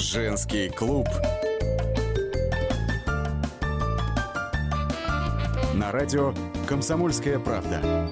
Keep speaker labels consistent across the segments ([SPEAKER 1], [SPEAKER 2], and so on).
[SPEAKER 1] Женский клуб. На радио «Комсомольская правда».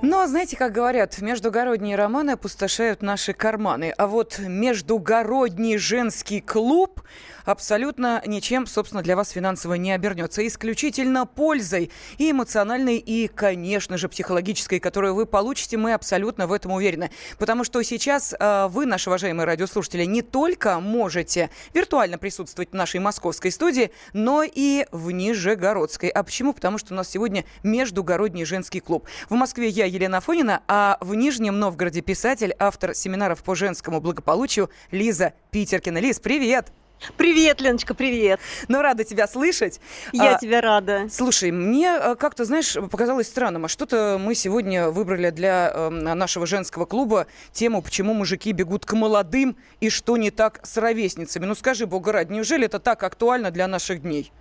[SPEAKER 2] Но, знаете, как говорят, междугородние романы опустошают наши карманы. А вот междугородний женский клуб абсолютно ничем, собственно, для вас финансово не обернется. Исключительно пользой и эмоциональной, и, конечно же, психологической, которую вы получите, мы абсолютно в этом уверены. Потому что сейчас э, вы, наши уважаемые радиослушатели, не только можете виртуально присутствовать в нашей московской студии, но и в Нижегородской. А почему? Потому что у нас сегодня междугородний женский клуб. В Москве я, Елена Фонина, а в Нижнем Новгороде писатель, автор семинаров по женскому благополучию Лиза Питеркина. Лиз, привет!
[SPEAKER 3] Привет, Леночка, привет.
[SPEAKER 2] Ну, рада тебя слышать.
[SPEAKER 3] Я а, тебя рада.
[SPEAKER 2] Слушай, мне а, как-то, знаешь, показалось странным, а что-то мы сегодня выбрали для э, нашего женского клуба тему, почему мужики бегут к молодым и что не так с ровесницами. Ну, скажи, бога ради, неужели это так актуально для наших дней?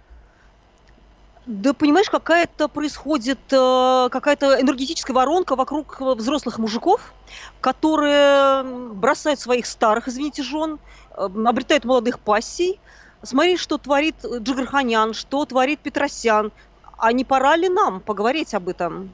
[SPEAKER 3] Да, понимаешь, какая-то происходит э, какая-то энергетическая воронка вокруг взрослых мужиков, которые бросают своих старых, извините, жен, э, обретают молодых пассий. Смотри, что творит Джигарханян, что творит Петросян. А не пора ли нам поговорить об этом?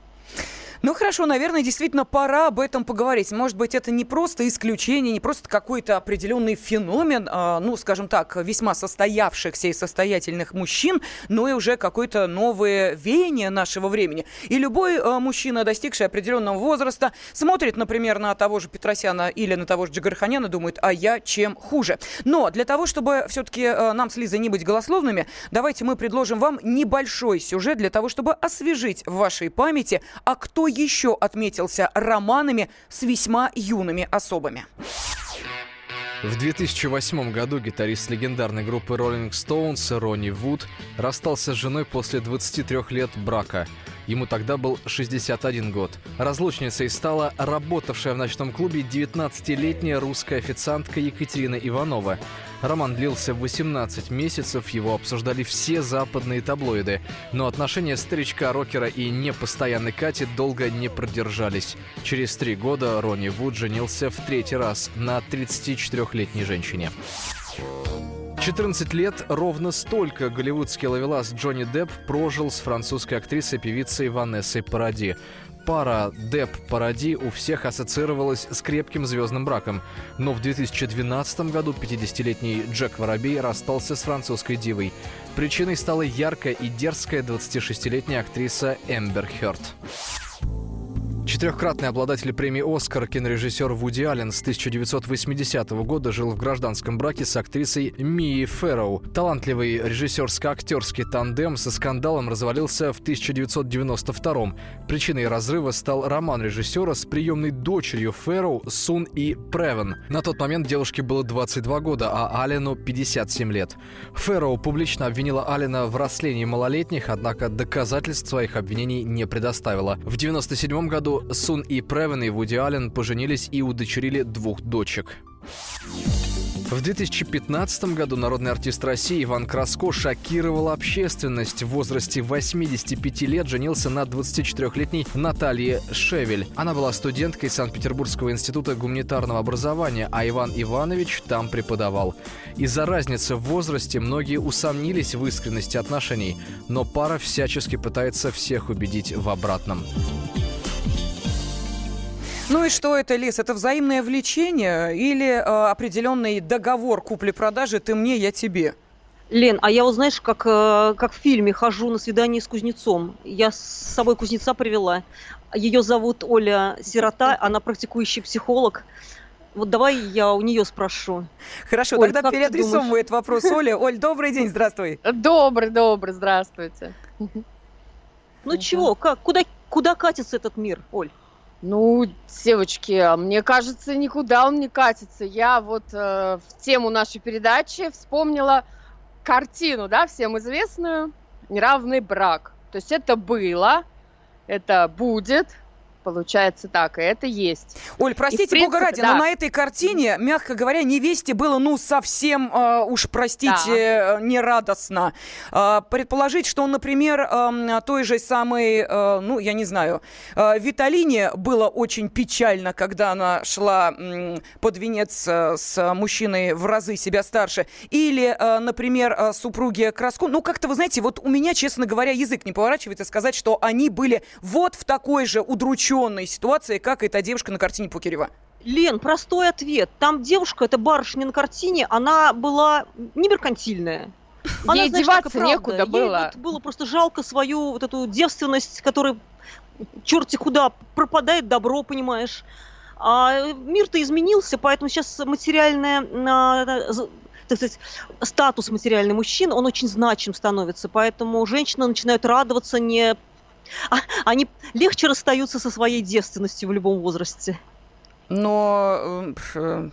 [SPEAKER 2] Ну хорошо, наверное, действительно пора об этом поговорить. Может быть, это не просто исключение, не просто какой-то определенный феномен, а, ну, скажем так, весьма состоявшихся и состоятельных мужчин, но и уже какое-то новое веяние нашего времени. И любой а, мужчина, достигший определенного возраста, смотрит, например, на того же Петросяна или на того же Джигарханяна, думает, а я чем хуже. Но для того, чтобы все-таки а, нам с Лизой не быть голословными, давайте мы предложим вам небольшой сюжет для того, чтобы освежить в вашей памяти, а кто еще отметился романами с весьма юными особами.
[SPEAKER 4] В 2008 году гитарист легендарной группы Rolling Stones Ронни Вуд расстался с женой после 23 лет брака. Ему тогда был 61 год. Разлучницей стала работавшая в ночном клубе 19-летняя русская официантка Екатерина Иванова. Роман длился 18 месяцев, его обсуждали все западные таблоиды. Но отношения старичка-рокера и непостоянной Кати долго не продержались. Через три года Ронни Вуд женился в третий раз на 34-летней женщине. 14 лет ровно столько голливудский ловелас Джонни Депп прожил с французской актрисой-певицей Ванессой Паради пара Депп-Паради у всех ассоциировалась с крепким звездным браком. Но в 2012 году 50-летний Джек Воробей расстался с французской дивой. Причиной стала яркая и дерзкая 26-летняя актриса Эмбер Хёрд. Четырехкратный обладатель премии «Оскар» кинорежиссер Вуди Аллен с 1980 года жил в гражданском браке с актрисой Мией Фэрроу. Талантливый режиссерско-актерский тандем со скандалом развалился в 1992 Причиной разрыва стал роман режиссера с приемной дочерью Фэрроу Сун и Превен. На тот момент девушке было 22 года, а Аллену 57 лет. Фэрроу публично обвинила Аллена в растлении малолетних, однако доказательств своих обвинений не предоставила. В 1997 году Сун и Превен и Вуди Аллен поженились и удочерили двух дочек. В 2015 году народный артист России Иван Краско шокировал общественность. В возрасте 85 лет женился на 24-летней Наталье Шевель. Она была студенткой Санкт-Петербургского института гуманитарного образования, а Иван Иванович там преподавал. Из-за разницы в возрасте многие усомнились в искренности отношений, но пара всячески пытается всех убедить в обратном.
[SPEAKER 2] Ну и что это, Лес? Это взаимное влечение или э, определенный договор купли-продажи «ты мне, я тебе»?
[SPEAKER 3] Лен, а я вот знаешь, как, э, как в фильме хожу на свидание с кузнецом. Я с собой кузнеца привела. Ее зовут Оля Сирота, она практикующий психолог. Вот давай я у нее спрошу.
[SPEAKER 2] Хорошо, Оль, тогда переадресовываю этот вопрос Оле. Оль, добрый день, здравствуй.
[SPEAKER 5] Добрый, добрый, здравствуйте.
[SPEAKER 3] Ну чего, как, куда, куда катится этот мир, Оль?
[SPEAKER 5] Ну, девочки, мне кажется, никуда он не катится. Я вот э, в тему нашей передачи вспомнила картину, да, всем известную «Неравный брак». То есть это было, это будет, Получается так, и это есть.
[SPEAKER 2] Оль, простите, принципе, бога ради, да. но на этой картине, мягко говоря, невесте было, ну, совсем, э, уж простите, да. Э, нерадостно. Э, предположить, что, например, э, той же самой, э, ну, я не знаю, э, Виталине было очень печально, когда она шла э, под венец э, с мужчиной в разы себя старше. Или, э, например, э, супруги Краску. Ну, как-то, вы знаете, вот у меня, честно говоря, язык не поворачивается сказать, что они были вот в такой же удрученной ситуации, как и та девушка на картине Пукерева.
[SPEAKER 3] Лен, простой ответ. Там девушка, эта барышня на картине, она была не меркантильная.
[SPEAKER 5] Она, Ей деваться некуда было. Ей
[SPEAKER 3] вот было просто жалко свою вот эту девственность, которая черти куда пропадает добро, понимаешь. А мир-то изменился, поэтому сейчас материальная, так сказать, статус материальный мужчин, он очень значим становится. Поэтому женщины начинают радоваться не... А, они легче расстаются со своей девственностью в любом возрасте.
[SPEAKER 2] Но э,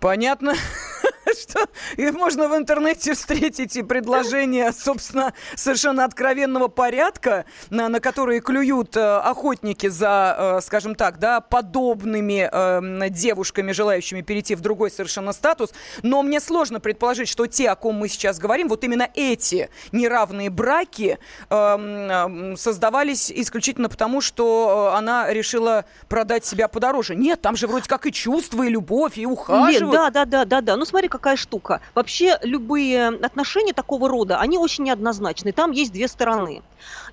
[SPEAKER 2] понятно, что можно в интернете встретить и предложения, собственно, совершенно откровенного порядка, на, на которые клюют э, охотники за, э, скажем так, да, подобными э, девушками, желающими перейти в другой совершенно статус. Но мне сложно предположить, что те, о ком мы сейчас говорим, вот именно эти неравные браки э, создавались исключительно потому, что э, она решила продать себя подороже. Нет, там же вроде как и чувства, и любовь, и ухаживать. Нет,
[SPEAKER 3] да, да, да, да, да. Ну смотри, какая штука. Вообще любые отношения такого рода, они очень неоднозначны. Там есть две стороны.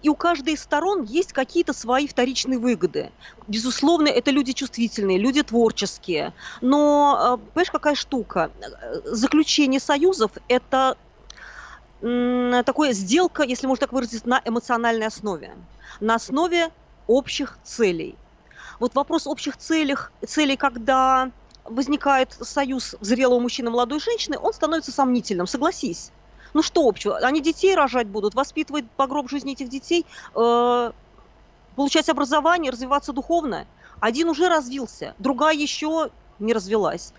[SPEAKER 3] И у каждой из сторон есть какие-то свои вторичные выгоды. Безусловно, это люди чувствительные, люди творческие. Но, э, понимаешь, какая штука? Заключение союзов – это такое сделка, если можно так выразиться, на эмоциональной основе. На основе общих целей. Вот вопрос общих целях, целей, когда возникает союз зрелого мужчины и молодой женщины, он становится сомнительным, согласись. Ну что общего? Они детей рожать будут, воспитывать по гроб жизни этих детей, э, получать образование, развиваться духовно. Один уже развился, другая еще не развелась.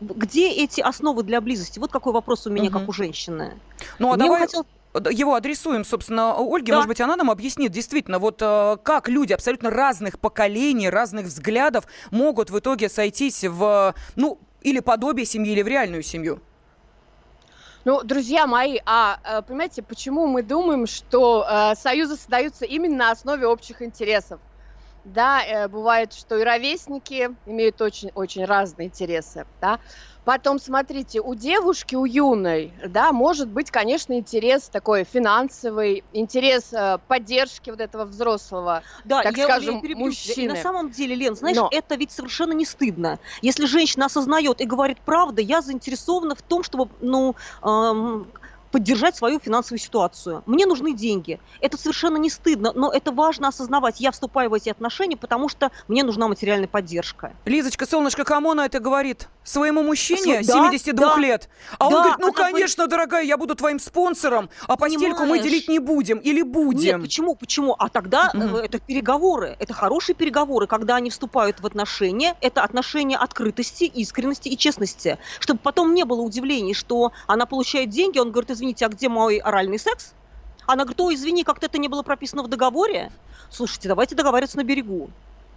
[SPEAKER 3] Где эти основы для близости? Вот какой вопрос у меня, угу. как у женщины.
[SPEAKER 2] Ну, а Мне давай... хотел его адресуем, собственно, Ольге. Да. Может быть, она нам объяснит действительно, вот э, как люди абсолютно разных поколений, разных взглядов могут в итоге сойтись в, ну, или подобие семьи, или в реальную семью.
[SPEAKER 5] Ну, друзья мои, а э, понимаете, почему мы думаем, что э, союзы создаются именно на основе общих интересов? Да, э, бывает, что и ровесники имеют очень-очень разные интересы, да. Потом, смотрите, у девушки, у юной, да, может быть, конечно, интерес такой финансовый, интерес э, поддержки вот этого взрослого, да, так я, скажем, я мужчины. И
[SPEAKER 3] на самом деле, Лен, знаешь, Но... это ведь совершенно не стыдно. Если женщина осознает и говорит правду, я заинтересована в том, чтобы, ну, эм, поддержать свою финансовую ситуацию. Мне нужны деньги. Это совершенно не стыдно, но это важно осознавать. Я вступаю в эти отношения, потому что мне нужна материальная поддержка.
[SPEAKER 2] Лизочка, солнышко, кому она это говорит? Своему мужчине да, 72 да, лет? А да, он говорит, ну, конечно, говорит... дорогая, я буду твоим спонсором, а постельку мы делить не будем или будем. Нет,
[SPEAKER 3] почему, почему? А тогда угу. это переговоры. Это хорошие переговоры, когда они вступают в отношения. Это отношения открытости, искренности и честности. Чтобы потом не было удивлений, что она получает деньги, он говорит, извините, а где мой оральный секс? Она говорит, о, извини, как-то это не было прописано в договоре. Слушайте, давайте договариваться на берегу.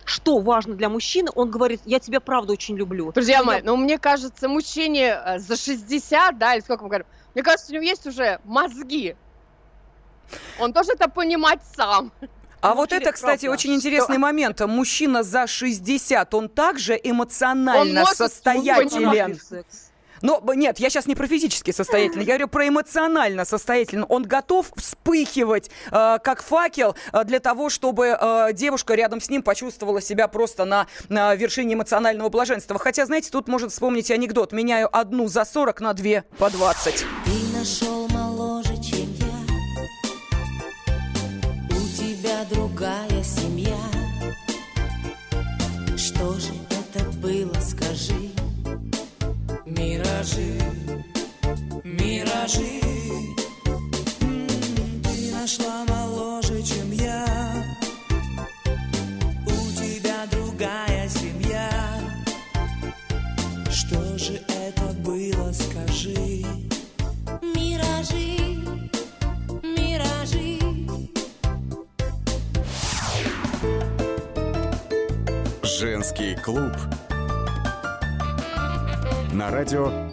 [SPEAKER 3] Что важно для мужчины? Он говорит, я тебя правда очень люблю.
[SPEAKER 5] Друзья я... мои, ну мне кажется, мужчине э, за 60, да, или сколько мы говорим, мне кажется, у него есть уже мозги. Он тоже это понимать сам.
[SPEAKER 2] А вот это, кстати, правда. очень интересный что... момент. Мужчина за 60, он также эмоционально он состоятелен. Но нет, я сейчас не про физически состоятельный, я говорю про эмоционально состоятельный. Он готов вспыхивать, э, как факел, э, для того, чтобы э, девушка рядом с ним почувствовала себя просто на, на вершине эмоционального блаженства. Хотя, знаете, тут можно вспомнить анекдот. Меняю одну за 40 на две по 20. Ты нашел миражи, миражи. Ты нашла моложе, чем я. У тебя другая семья. Что же это было, скажи? Миражи, миражи.
[SPEAKER 1] Женский клуб. На радио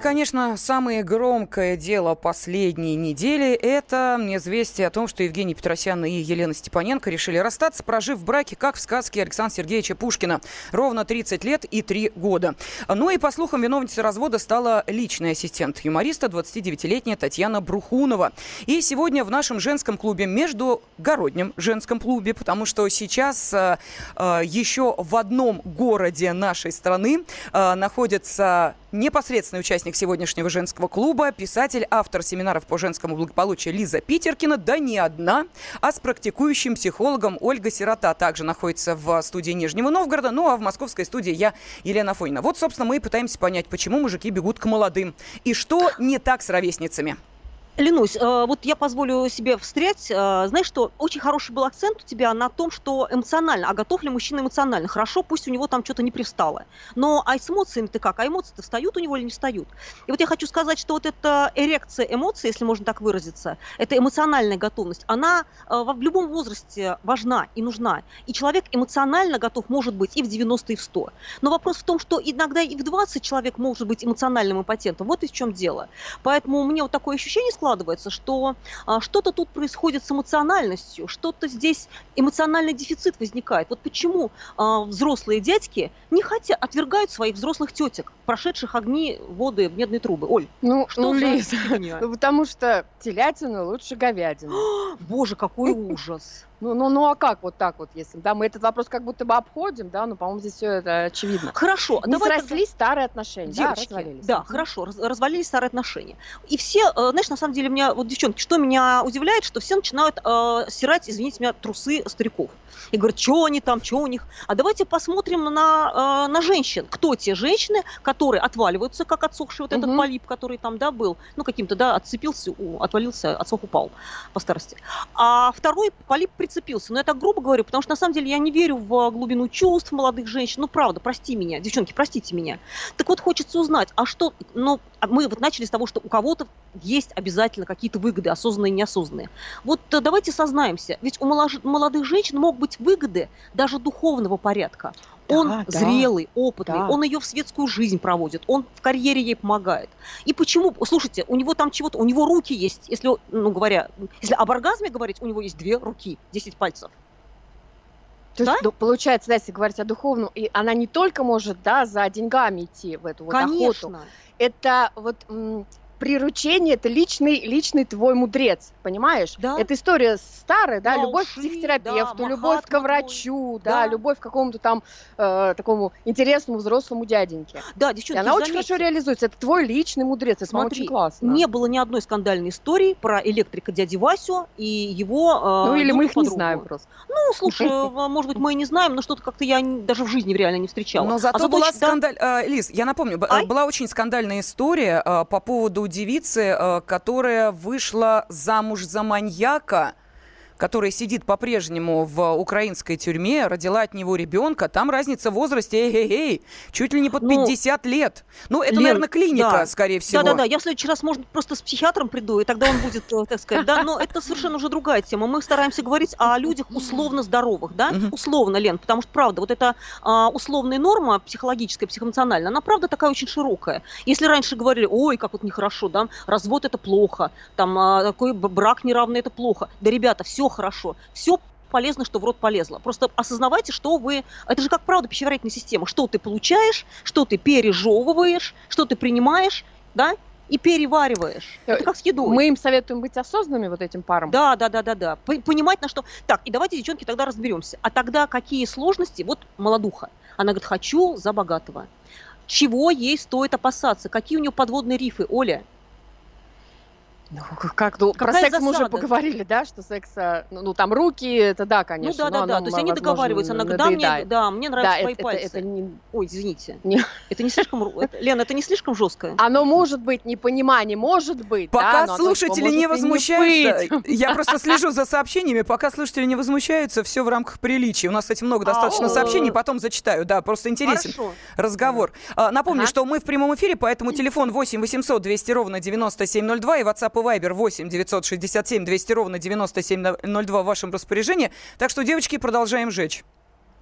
[SPEAKER 2] И, конечно, самое громкое дело последней недели – это известие о том, что Евгений Петросян и Елена Степаненко решили расстаться, прожив в браке, как в сказке Александра Сергеевича Пушкина. Ровно 30 лет и 3 года. Ну и, по слухам, виновницей развода стала личный ассистент юмориста, 29-летняя Татьяна Брухунова. И сегодня в нашем женском клубе, междугороднем женском клубе, потому что сейчас э, э, еще в одном городе нашей страны э, находится непосредственный участник сегодняшнего женского клуба, писатель, автор семинаров по женскому благополучию Лиза Питеркина, да не одна, а с практикующим психологом Ольга Сирота также находится в студии Нижнего Новгорода, ну а в московской студии я, Елена Фонина. Вот, собственно, мы и пытаемся понять, почему мужики бегут к молодым и что не так с ровесницами.
[SPEAKER 3] Ленусь, э, вот я позволю себе встрять. Э, знаешь что, очень хороший был акцент у тебя на том, что эмоционально, а готов ли мужчина эмоционально? Хорошо, пусть у него там что-то не привстало. Но а с эмоциями ты как? А эмоции-то встают у него или не встают? И вот я хочу сказать, что вот эта эрекция эмоций, если можно так выразиться, это эмоциональная готовность, она э, в любом возрасте важна и нужна. И человек эмоционально готов может быть и в 90, и в 100. Но вопрос в том, что иногда и в 20 человек может быть эмоциональным импотентом. Вот и в чем дело. Поэтому у меня вот такое ощущение складывается, складывается, что а, что-то тут происходит с эмоциональностью, что-то здесь эмоциональный дефицит возникает. Вот почему а, взрослые дядьки не хотят, отвергают своих взрослых тетек, прошедших огни, воды, медные трубы. Оль,
[SPEAKER 5] ну, что ну, Лиз, ну, потому что телятину лучше говядину.
[SPEAKER 3] Боже, какой ужас.
[SPEAKER 5] Ну, ну, ну, а как вот так вот, если, да, мы этот вопрос как будто бы обходим, да, но, по-моему, здесь все это очевидно.
[SPEAKER 3] Хорошо.
[SPEAKER 5] Не давай срослись тогда... старые отношения,
[SPEAKER 3] Девочки, да, развалились. Да, хорошо, раз, развалились старые отношения. И все, э, знаешь, на самом деле, меня, вот, девчонки, что меня удивляет, что все начинают э, стирать, извините меня, трусы стариков. И говорят, что они там, что у них. А давайте посмотрим на, э, на женщин. Кто те женщины, которые отваливаются, как отсохший вот угу. этот полип, который там, да, был, ну, каким-то, да, отцепился, отвалился, отсох упал по старости. А второй полип прицепился. Но я так грубо говорю, потому что на самом деле я не верю в глубину чувств молодых женщин. Ну, правда, прости меня, девчонки, простите меня. Так вот, хочется узнать, а что, ну, мы вот начали с того, что у кого-то есть обязательно какие-то выгоды, осознанные и неосознанные. Вот э, давайте сознаемся, ведь у молодых женщин могут быть выгоды даже духовного порядка. Он да, зрелый, опытный, да. он ее в светскую жизнь проводит, он в карьере ей помогает. И почему, слушайте, у него там чего-то, у него руки есть, если, ну говоря, если об оргазме говорить, у него есть две руки, 10 пальцев.
[SPEAKER 5] То да? есть, получается, да, если говорить о духовном, и она не только может, да, за деньгами идти в эту вот
[SPEAKER 3] Конечно.
[SPEAKER 5] охоту. Это вот приручение это личный, личный твой мудрец, понимаешь? Да. Это история старая, да, любовь к психотерапевту, да, любовь к врачу, да, да, любовь к какому-то там э, такому интересному взрослому дяденьке.
[SPEAKER 3] Да, девчонки,
[SPEAKER 5] и она очень хорошо реализуется. Это твой личный мудрец, это Смотри, очень классно.
[SPEAKER 3] Не было ни одной скандальной истории про электрика дяди Васю и его
[SPEAKER 5] э, Ну или мы их подругу. не знаем просто.
[SPEAKER 3] Ну, слушай, может быть, мы и не знаем, но что-то как-то я даже в жизни реально не встречала.
[SPEAKER 2] Но зато, а была скандаль... Да? Лиз, я напомню, Ай? была очень скандальная история по поводу девицы, э, которая вышла замуж за маньяка, которая сидит по-прежнему в украинской тюрьме, родила от него ребенка, там разница в возрасте, эй-эй-эй, чуть ли не под 50 ну, лет. Ну, это, Лен, наверное, клиника, да. скорее всего.
[SPEAKER 3] Да-да-да, я в следующий раз, может, просто с психиатром приду, и тогда он будет, э, так сказать, да, но это совершенно уже другая тема. Мы стараемся говорить о людях условно здоровых, да, условно, Лен, потому что, правда, вот эта а, условная норма психологическая, психоэмоциональная, она, правда, такая очень широкая. Если раньше говорили, ой, как вот нехорошо, да, развод это плохо, там, а, такой брак неравный это плохо. Да, ребята, все хорошо. Все полезно, что в рот полезло. Просто осознавайте, что вы... Это же как правда пищеварительная система. Что ты получаешь, что ты пережевываешь, что ты принимаешь, да, и перевариваешь. Это как с едой.
[SPEAKER 5] Мы им советуем быть осознанными вот этим парам.
[SPEAKER 3] Да, да, да, да, да. Понимать на что. Так, и давайте, девчонки, тогда разберемся. А тогда какие сложности? Вот молодуха. Она говорит, хочу за богатого. Чего ей стоит опасаться? Какие у нее подводные рифы, Оля?
[SPEAKER 5] Ну, как, ну, про секс засада? мы уже поговорили, да, что секс, ну, ну там руки, это да, конечно.
[SPEAKER 3] Ну да, да, да, то есть они договариваются, она говорит, да, мне, да, мне нравятся да, твои это, пальцы. Это, это не... Ой, извините. Не... Это не слишком, это, Лена, это не слишком жестко?
[SPEAKER 5] Оно может быть, непонимание, может быть,
[SPEAKER 2] Пока
[SPEAKER 5] да,
[SPEAKER 2] слушатели не возмущаются, не я просто слежу за сообщениями, пока слушатели не возмущаются, все в рамках приличия. У нас, кстати, много достаточно сообщений, потом зачитаю, да, просто интересен разговор. А, напомню, что мы в прямом эфире, поэтому телефон 8 800 200 ровно 9702 и WhatsApp и Viber 8 967 200 ровно 9702 в вашем распоряжении. Так что, девочки, продолжаем жечь.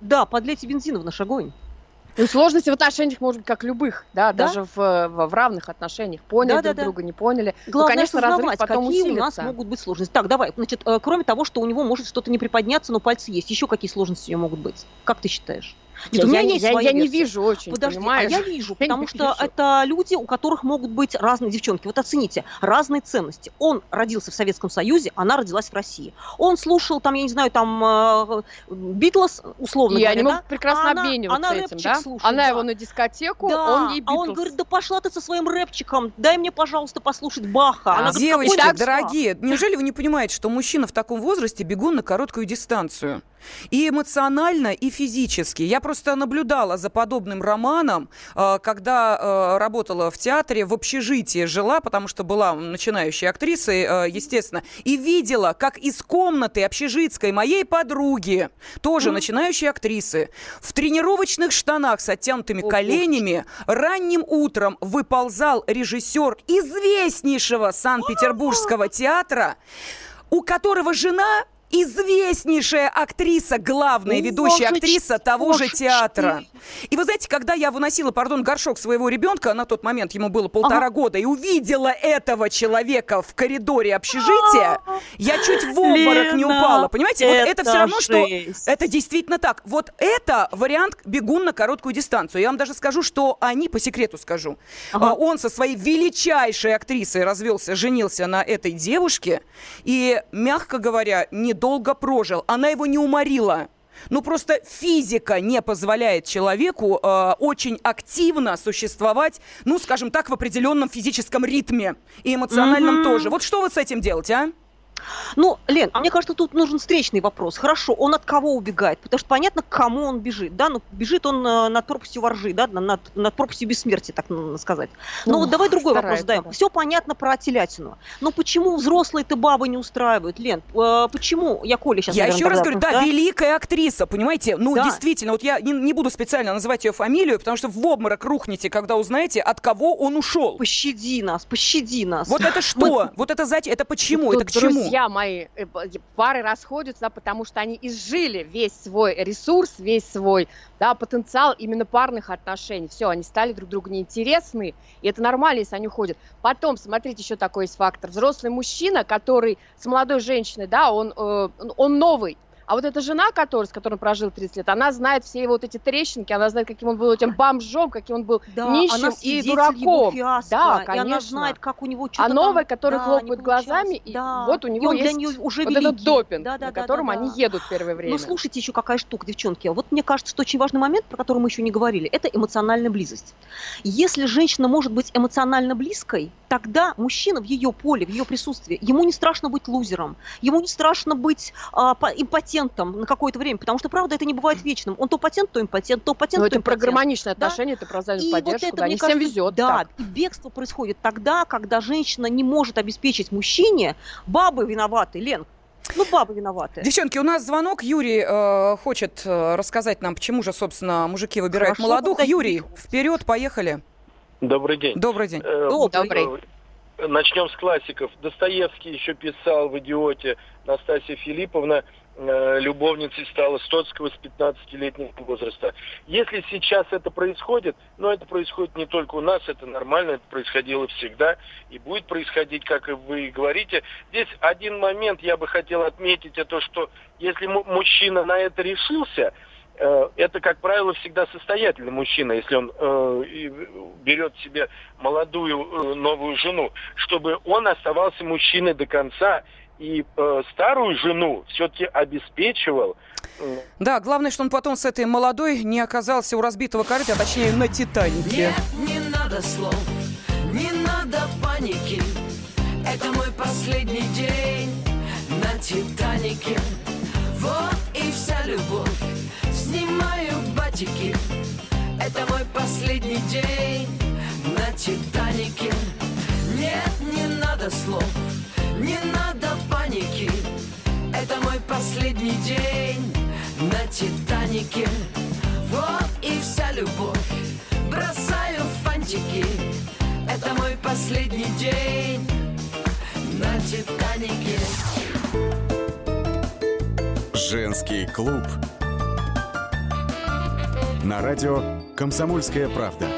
[SPEAKER 3] Да, подлейте бензина в наш огонь.
[SPEAKER 5] Ну, сложности в отношениях может быть как любых, да, да? даже в, в, в равных отношениях. Поняли да, друг да, друга, да. не поняли.
[SPEAKER 3] Ну, Главное, ну, конечно, разрыв потом какие усилится. у нас могут быть сложности. Так, давай, значит, э, кроме того, что у него может что-то не приподняться, но пальцы есть, еще какие сложности у него могут быть? Как ты считаешь?
[SPEAKER 5] Нет, я, у меня я, есть я, я не вижу очень,
[SPEAKER 3] Подожди,
[SPEAKER 5] понимаешь?
[SPEAKER 3] а я вижу, я потому что вижу. это люди, у которых могут быть разные девчонки. Вот оцените, разные ценности. Он родился в Советском Союзе, она родилась в России. Он слушал там, я не знаю, там Битлз, условно
[SPEAKER 5] и
[SPEAKER 3] говоря,
[SPEAKER 5] они да? могут прекрасно а обмениваться она этим, да? Слушает, она да. его на дискотеку, да. он ей Битлз.
[SPEAKER 3] А он говорит, да пошла ты со своим рэпчиком, дай мне, пожалуйста, послушать Баха.
[SPEAKER 2] Она Девочки, говорит, дорогие, неужели вы не понимаете, что мужчина в таком возрасте бегун на короткую дистанцию? И эмоционально, и физически. Я просто наблюдала за подобным романом, э, когда э, работала в театре, в общежитии жила, потому что была начинающей актрисой, э, естественно, и видела, как из комнаты общежитской моей подруги, тоже mm-hmm. начинающей актрисы, в тренировочных штанах с оттянутыми oh, коленями, ранним утром выползал режиссер известнейшего Санкт-Петербургского театра, у которого жена известнейшая актриса, главная ведущая актриса того же театра. И вы знаете, когда я выносила, пардон, горшок своего ребенка, на тот момент ему было полтора ага. года, и увидела этого человека в коридоре общежития, я чуть в обморок не упала. Понимаете, вот это все равно, что это действительно так. Вот это вариант бегун на короткую дистанцию. Я вам даже скажу, что они, по секрету скажу. А, он со своей величайшей актрисой развелся, женился на этой девушке, и, мягко говоря, не долго прожил. Она его не уморила. Ну, просто физика не позволяет человеку э, очень активно существовать, ну, скажем так, в определенном физическом ритме. И эмоциональном mm-hmm. тоже. Вот что вы с этим делаете, а?
[SPEAKER 3] Ну, Лен, мне кажется, тут нужен встречный вопрос. Хорошо, он от кого убегает? Потому что понятно, к кому он бежит. Да, ну, бежит он э, над пропастью воржи, да, над, над пропастью бессмертия, так надо сказать. Но ну, вот давай другой вопрос задаем. Да. Все понятно про телятину. Но почему взрослые-то бабы не устраивают, Лен? Э, почему? Я Коля сейчас,
[SPEAKER 2] Я наверное, еще раз говорю, да, да, великая актриса, понимаете? Ну, да. действительно, вот я не, не буду специально называть ее фамилию, потому что в обморок рухнете, когда узнаете, от кого он ушел.
[SPEAKER 3] Пощади нас, пощади нас.
[SPEAKER 2] Вот это что? Мы... Вот это, знаете, это почему? Это к чему?
[SPEAKER 5] Друзья мои, э, пары расходятся, да, потому что они изжили весь свой ресурс, весь свой да, потенциал именно парных отношений. Все, они стали друг другу неинтересны, и это нормально, если они уходят. Потом, смотрите, еще такой есть фактор. Взрослый мужчина, который с молодой женщиной, да, он, э, он новый, а вот эта жена, которая, с которой он прожил 30 лет, она знает все вот эти трещинки, она знает, каким он был этим бомжом, каким он был да, нищим и дураком.
[SPEAKER 3] Фиаско, да, конечно. И она знает, как у него что-то
[SPEAKER 5] А новая, которая да, хлопает глазами, и да. вот у него и есть для уже вот великий. этот допинг, да, да, на да, котором да, да. они едут первое время.
[SPEAKER 3] Ну, слушайте еще какая штука, девчонки. Вот мне кажется, что очень важный момент, про который мы еще не говорили, это эмоциональная близость. Если женщина может быть эмоционально близкой, тогда мужчина в ее поле, в ее присутствии, ему не страшно быть лузером, ему не страшно быть а, импотентом на какое-то время, потому что, правда, это не бывает вечным. Он то патент, то импотент, то патент,
[SPEAKER 5] Но
[SPEAKER 3] то
[SPEAKER 5] это про гармоничные отношения, да? это про взаимную поддержку, вот это, да, не всем везет.
[SPEAKER 3] Да, так. и бегство происходит тогда, когда женщина не может обеспечить мужчине, бабы виноваты, Лен, ну, бабы виноваты.
[SPEAKER 2] Девчонки, у нас звонок. Юрий э, хочет э, рассказать нам, почему же, собственно, мужики выбирают Хорошо, молодух. Юрий, вперед, поехали.
[SPEAKER 6] Добрый день.
[SPEAKER 2] Добрый день.
[SPEAKER 3] Э, Добрый.
[SPEAKER 6] Начнем с классиков. Достоевский еще писал в «Идиоте» Настасья Филипповна, э, любовницей стала Стоцкого с 15-летнего возраста. Если сейчас это происходит, но это происходит не только у нас, это нормально, это происходило всегда и будет происходить, как и вы говорите. Здесь один момент я бы хотел отметить, это что если мужчина на это решился, э, это, как правило, всегда состоятельный мужчина, если он э, берет себе молодую э, новую жену, чтобы он оставался мужчиной до конца и э, старую жену все-таки обеспечивал.
[SPEAKER 2] Да, главное, что он потом с этой молодой не оказался у разбитого корыта, а точнее на Титанике.
[SPEAKER 7] Нет, не надо слов, не надо паники. Это мой последний день на Титанике. Вот и вся любовь. Снимаю батики. Это мой последний день на Титанике. Нет, не надо слов, не надо паники. Это мой последний день на Титанике. Вот и вся любовь. Бросаю фантики. Это мой последний день на Титанике.
[SPEAKER 1] Женский клуб. На радио «Комсомольская правда».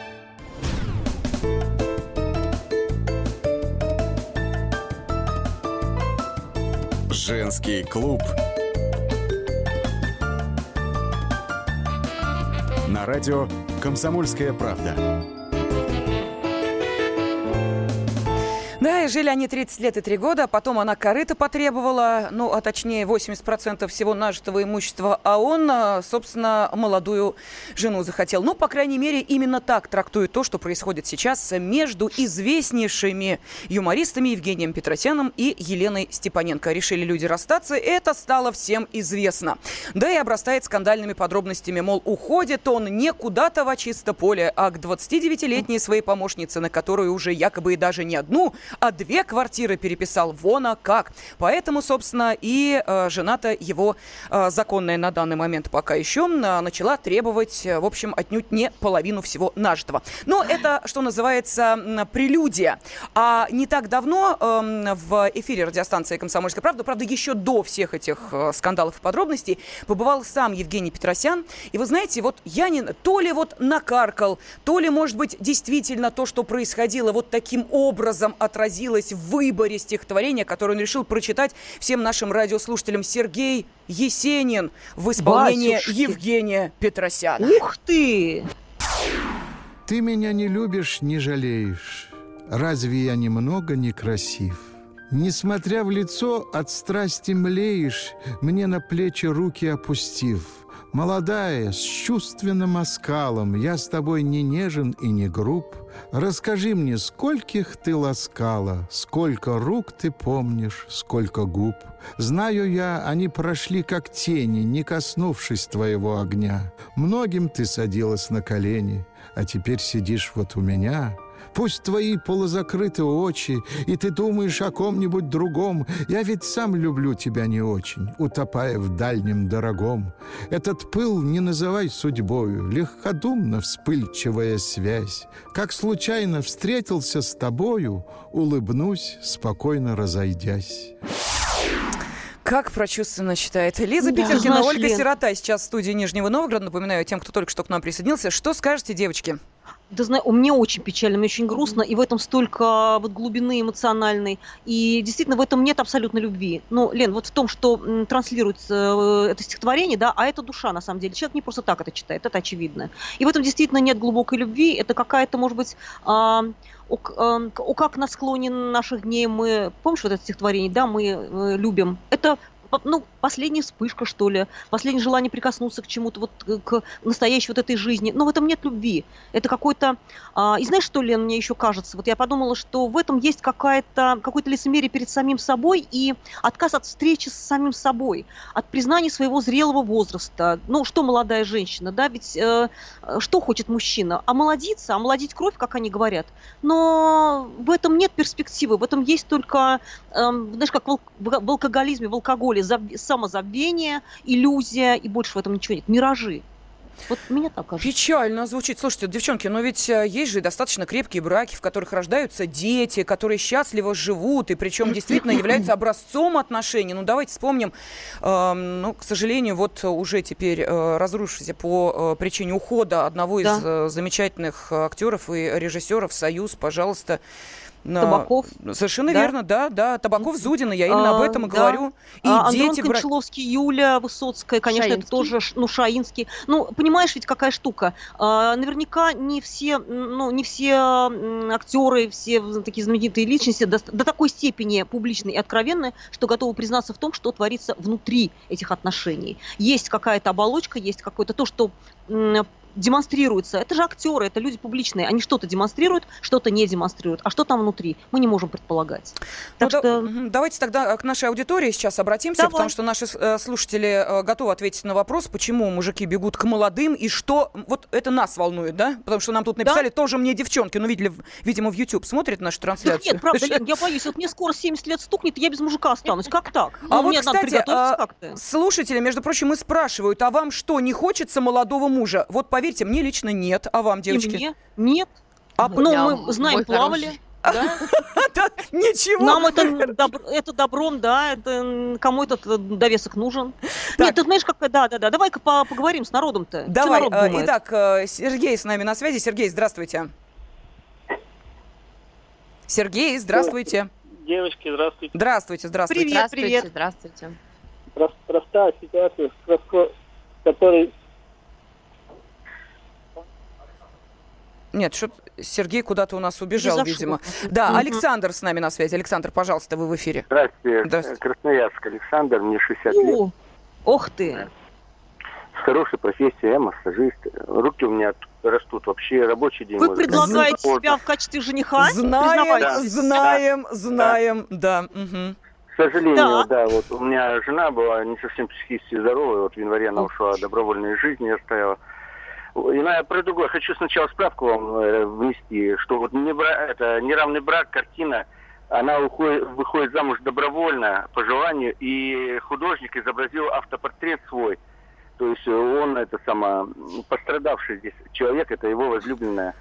[SPEAKER 1] Женский клуб. На радио «Комсомольская правда».
[SPEAKER 2] И жили они 30 лет и 3 года, потом она корыто потребовала, ну, а точнее 80% всего нажитого имущества, а он, а, собственно, молодую жену захотел. Ну, по крайней мере, именно так трактует то, что происходит сейчас между известнейшими юмористами Евгением Петросяном и Еленой Степаненко. Решили люди расстаться, это стало всем известно. Да и обрастает скандальными подробностями, мол, уходит он не куда-то в чисто поле, а к 29-летней своей помощнице, на которую уже якобы и даже не одну, а две квартиры переписал. Вон а как. Поэтому, собственно, и э, жена-то его э, законная на данный момент пока еще э, начала требовать, э, в общем, отнюдь не половину всего нажитого. Но это, что называется, прелюдия. А не так давно э, в эфире радиостанции «Комсомольская правда», правда, еще до всех этих э, скандалов и подробностей, побывал сам Евгений Петросян. И вы знаете, вот я не... То ли вот накаркал, то ли, может быть, действительно то, что происходило вот таким образом отразилось в выборе стихотворения, которое он решил прочитать всем нашим радиослушателям. Сергей Есенин в исполнении
[SPEAKER 3] Батюшки.
[SPEAKER 2] Евгения Петросяна.
[SPEAKER 3] Ух ты!
[SPEAKER 8] Ты меня не любишь, не жалеешь. Разве я немного некрасив? Несмотря в лицо, от страсти млеешь, Мне на плечи руки опустив. Молодая, с чувственным оскалом, Я с тобой не нежен и не груб. Расскажи мне, скольких ты ласкала, Сколько рук ты помнишь, сколько губ. Знаю я, они прошли как тени, Не коснувшись твоего огня. Многим ты садилась на колени, А теперь сидишь вот у меня — Пусть твои полузакрыты очи, и ты думаешь о ком-нибудь другом. Я ведь сам люблю тебя не очень, утопая в дальнем дорогом. Этот пыл не называй судьбою, легкодумно вспыльчивая связь. Как случайно встретился с тобою, улыбнусь, спокойно разойдясь.
[SPEAKER 2] Как прочувственно считает Лиза
[SPEAKER 3] Да,
[SPEAKER 2] Питеркина, Ольга
[SPEAKER 3] Лен.
[SPEAKER 2] Сирота сейчас в студии Нижнего Новгорода. Напоминаю тем, кто только что к нам присоединился. Что скажете, девочки?
[SPEAKER 3] Да знаю, у меня очень печально, мне очень грустно, и в этом столько вот глубины эмоциональной, и действительно в этом нет абсолютно любви. Ну, Лен, вот в том, что транслируется э, это стихотворение, да, а это душа на самом деле. Человек не просто так это читает, это очевидно. И в этом действительно нет глубокой любви, это какая-то, может быть, а, о, к- о, как на склоне наших дней мы, помнишь вот это стихотворение, да, мы э, любим. Это ну, последняя вспышка, что ли, последнее желание прикоснуться к чему-то, вот э, к настоящей вот этой жизни. Но в этом нет любви. Это какой-то... а, и знаешь, что, Лен, мне еще кажется? Вот я подумала, что в этом есть какая-то, какое-то лицемерие перед самим собой и отказ от встречи с самим собой, от признания своего зрелого возраста. Ну, что молодая женщина, да, ведь э, э, что хочет мужчина? Омолодиться, омолодить кровь, как они говорят. Но в этом нет перспективы, в этом есть только, эм, знаешь, как в, алк- в алкоголизме, в алкоголе, далее. Заб- самозабвение, иллюзия, и больше в этом ничего нет. Миражи. Вот мне так кажется.
[SPEAKER 2] Печально звучит. Слушайте, девчонки, но ведь э, есть же достаточно крепкие браки, в которых рождаются дети, которые счастливо живут, и причем действительно являются образцом отношений. Ну, давайте вспомним, э, ну, к сожалению, вот уже теперь э, разрушившийся по э, причине ухода одного из
[SPEAKER 3] Да.
[SPEAKER 2] э, замечательных актеров и режиссеров «Союз», пожалуйста,
[SPEAKER 3] Табаков.
[SPEAKER 2] Совершенно
[SPEAKER 3] Да?
[SPEAKER 2] верно, да, да. Табаков Зудина, я именно об
[SPEAKER 3] А,
[SPEAKER 2] этом и
[SPEAKER 3] да.
[SPEAKER 2] говорю. И
[SPEAKER 3] А, Антон
[SPEAKER 2] дети... бра-
[SPEAKER 3] Кончаловский, Юля Высоцкая, конечно,
[SPEAKER 5] Шаинский.
[SPEAKER 3] это тоже, ну, Шаинский. Ну, понимаешь, ведь какая штука? А, наверняка не все, ну, не все актеры, все такие знаменитые личности до, до такой степени публичные и откровенные, что готовы признаться в том, что творится внутри этих отношений. Есть какая-то оболочка, есть какое-то то, что демонстрируется. Это же актеры, это люди публичные. Они что-то демонстрируют, что-то не демонстрируют. А что там внутри, мы не можем предполагать.
[SPEAKER 2] Ну,
[SPEAKER 3] Так
[SPEAKER 2] да-
[SPEAKER 3] что...
[SPEAKER 2] мгм. Давайте тогда к нашей аудитории сейчас обратимся,
[SPEAKER 3] Давай.
[SPEAKER 2] потому что наши э, слушатели э, готовы ответить на вопрос, почему мужики бегут к молодым и что... Вот это нас волнует, да? Потому что нам тут написали тоже мне девчонки, ну, видели, видимо, в YouTube смотрят нашу
[SPEAKER 3] Да
[SPEAKER 2] трансляцию.
[SPEAKER 3] нет, правда, Лен, я боюсь, вот мне скоро 70 лет стукнет, я без мужика останусь. Как так?
[SPEAKER 2] А
[SPEAKER 3] Ну,
[SPEAKER 2] вот,
[SPEAKER 3] мне надо
[SPEAKER 2] кстати, а, слушатели, между прочим, и спрашивают, а вам что, не хочется молодого мужа? Вот поверьте, мне лично нет, а вам, девочки?
[SPEAKER 3] И мне нет.
[SPEAKER 2] А
[SPEAKER 3] ну,
[SPEAKER 5] я-
[SPEAKER 3] мы знаем,
[SPEAKER 5] мой
[SPEAKER 3] плавали.
[SPEAKER 5] хороший.
[SPEAKER 3] Да?
[SPEAKER 2] Ничего.
[SPEAKER 3] Нам это, добр- это добром, да, это кому этот э, довесок нужен. Нет, ты знаешь, как... Да, да, да. Давай-ка по- поговорим с народом-то.
[SPEAKER 2] Давай,
[SPEAKER 3] народ
[SPEAKER 2] э,
[SPEAKER 3] думает?
[SPEAKER 2] итак, э, Сергей с нами на связи. Сергей, здравствуйте. Сергей, здравствуйте.
[SPEAKER 6] Девочки, здравствуйте.
[SPEAKER 2] Здравствуйте, здравствуйте.
[SPEAKER 3] Привет,
[SPEAKER 5] Здравствуйте,
[SPEAKER 3] привет.
[SPEAKER 5] здравствуйте.
[SPEAKER 6] Прос- Простая ситуация, краско-
[SPEAKER 2] Нет, что Сергей куда-то у нас убежал, видимо. Да,
[SPEAKER 3] Мгм.
[SPEAKER 2] Александр с нами на связи. Александр, пожалуйста, вы в эфире.
[SPEAKER 9] Здравствуйте,
[SPEAKER 2] Здравствуйте.
[SPEAKER 9] Красноярск Александр, мне 60 лет.
[SPEAKER 3] О, Ох ты.
[SPEAKER 9] С хорошей профессией, я массажист. Руки у меня растут вообще, рабочий день.
[SPEAKER 3] Вы предлагаете
[SPEAKER 9] сказать.
[SPEAKER 3] себя в качестве жениха?
[SPEAKER 2] Знаем,
[SPEAKER 3] Признавайтесь.
[SPEAKER 2] знаем, знаем, да. мгм.
[SPEAKER 9] К сожалению,
[SPEAKER 3] Да.
[SPEAKER 9] да. вот у меня жена была не совсем психически здоровая, вот в январе она ушла добровольной жизни, оставила. И я про другое. Хочу сначала справку вам э, внести, что вот не бра- это неравный брак, картина, она уходит, выходит замуж добровольно, по желанию, и художник изобразил автопортрет свой. То есть он, это сама, пострадавший здесь человек, это его возлюбленная.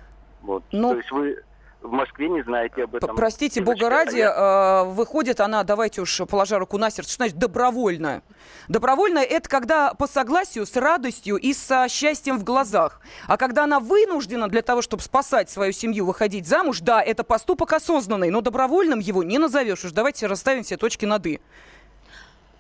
[SPEAKER 9] Вот.
[SPEAKER 2] Ну,
[SPEAKER 9] То есть вы в Москве не знаете об этом.
[SPEAKER 2] Простите, бога ради,
[SPEAKER 9] я-
[SPEAKER 2] э, выходит она, давайте уж положа руку на сердце, что значит добровольно? Добровольно – это когда по согласию, с радостью и со счастьем в глазах. А когда она вынуждена для того, чтобы спасать свою семью, выходить замуж, да, это поступок осознанный, но добровольным его не назовешь. Уж давайте расставим все точки над «и».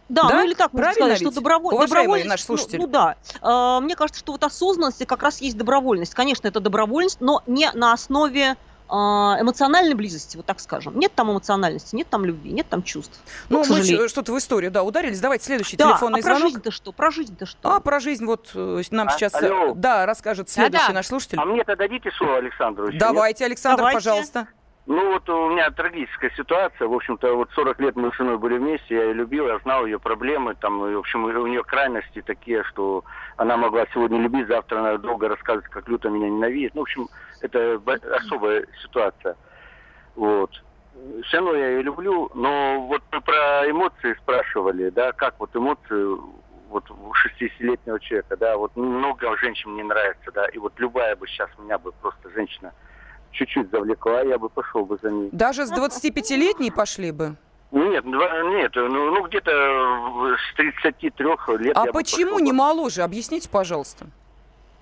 [SPEAKER 3] Да,
[SPEAKER 2] Да?
[SPEAKER 3] ну или так можно
[SPEAKER 2] Правильно
[SPEAKER 3] сказать, что
[SPEAKER 2] ведь?
[SPEAKER 3] доброволь...
[SPEAKER 2] Уважаемые
[SPEAKER 3] добровольность...
[SPEAKER 2] наши
[SPEAKER 3] ну-
[SPEAKER 2] слушатели.
[SPEAKER 3] Ну, да. А, мне кажется, что вот осознанность как раз есть добровольность. Конечно, это добровольность, но не на основе эмоциональной близости, вот так скажем. Нет там эмоциональности, нет там любви, нет там чувств.
[SPEAKER 2] Ну,
[SPEAKER 3] к
[SPEAKER 2] мы что-то в историю, да, ударились. Давайте следующий
[SPEAKER 3] Да,
[SPEAKER 2] телефонный
[SPEAKER 3] а про
[SPEAKER 2] звонок.
[SPEAKER 3] жизнь-то что? Про жизнь-то что?
[SPEAKER 2] А про жизнь вот э, нам
[SPEAKER 9] А,
[SPEAKER 2] сейчас, э,
[SPEAKER 9] алло.
[SPEAKER 2] да, расскажет следующий
[SPEAKER 5] Да-да.
[SPEAKER 2] наш слушатель.
[SPEAKER 9] А мне-то дадите слово Александру? еще, нет?
[SPEAKER 2] Давайте, Александр,
[SPEAKER 3] Давайте.
[SPEAKER 2] пожалуйста.
[SPEAKER 9] Ну вот у меня трагическая ситуация. В общем-то, вот 40 лет мы с женой были вместе, я ее любил, я знал ее проблемы, там, и, в общем, у нее крайности такие, что она могла сегодня любить, завтра она долго рассказывать, как люто меня ненавидит. Ну, в общем, это особая ситуация. Вот. Все равно я ее люблю, но вот вы про эмоции спрашивали, да, как вот эмоции вот у 60-летнего человека, да, вот много женщин мне нравится, да, и вот любая бы сейчас меня бы просто женщина чуть-чуть завлекла, я бы пошел бы за ней.
[SPEAKER 2] Даже с 25-летней пошли бы.
[SPEAKER 9] Нет, два- нет, ну, ну, где-то с 33 лет
[SPEAKER 2] А почему
[SPEAKER 9] пошел
[SPEAKER 2] не моложе? Объясните, пожалуйста.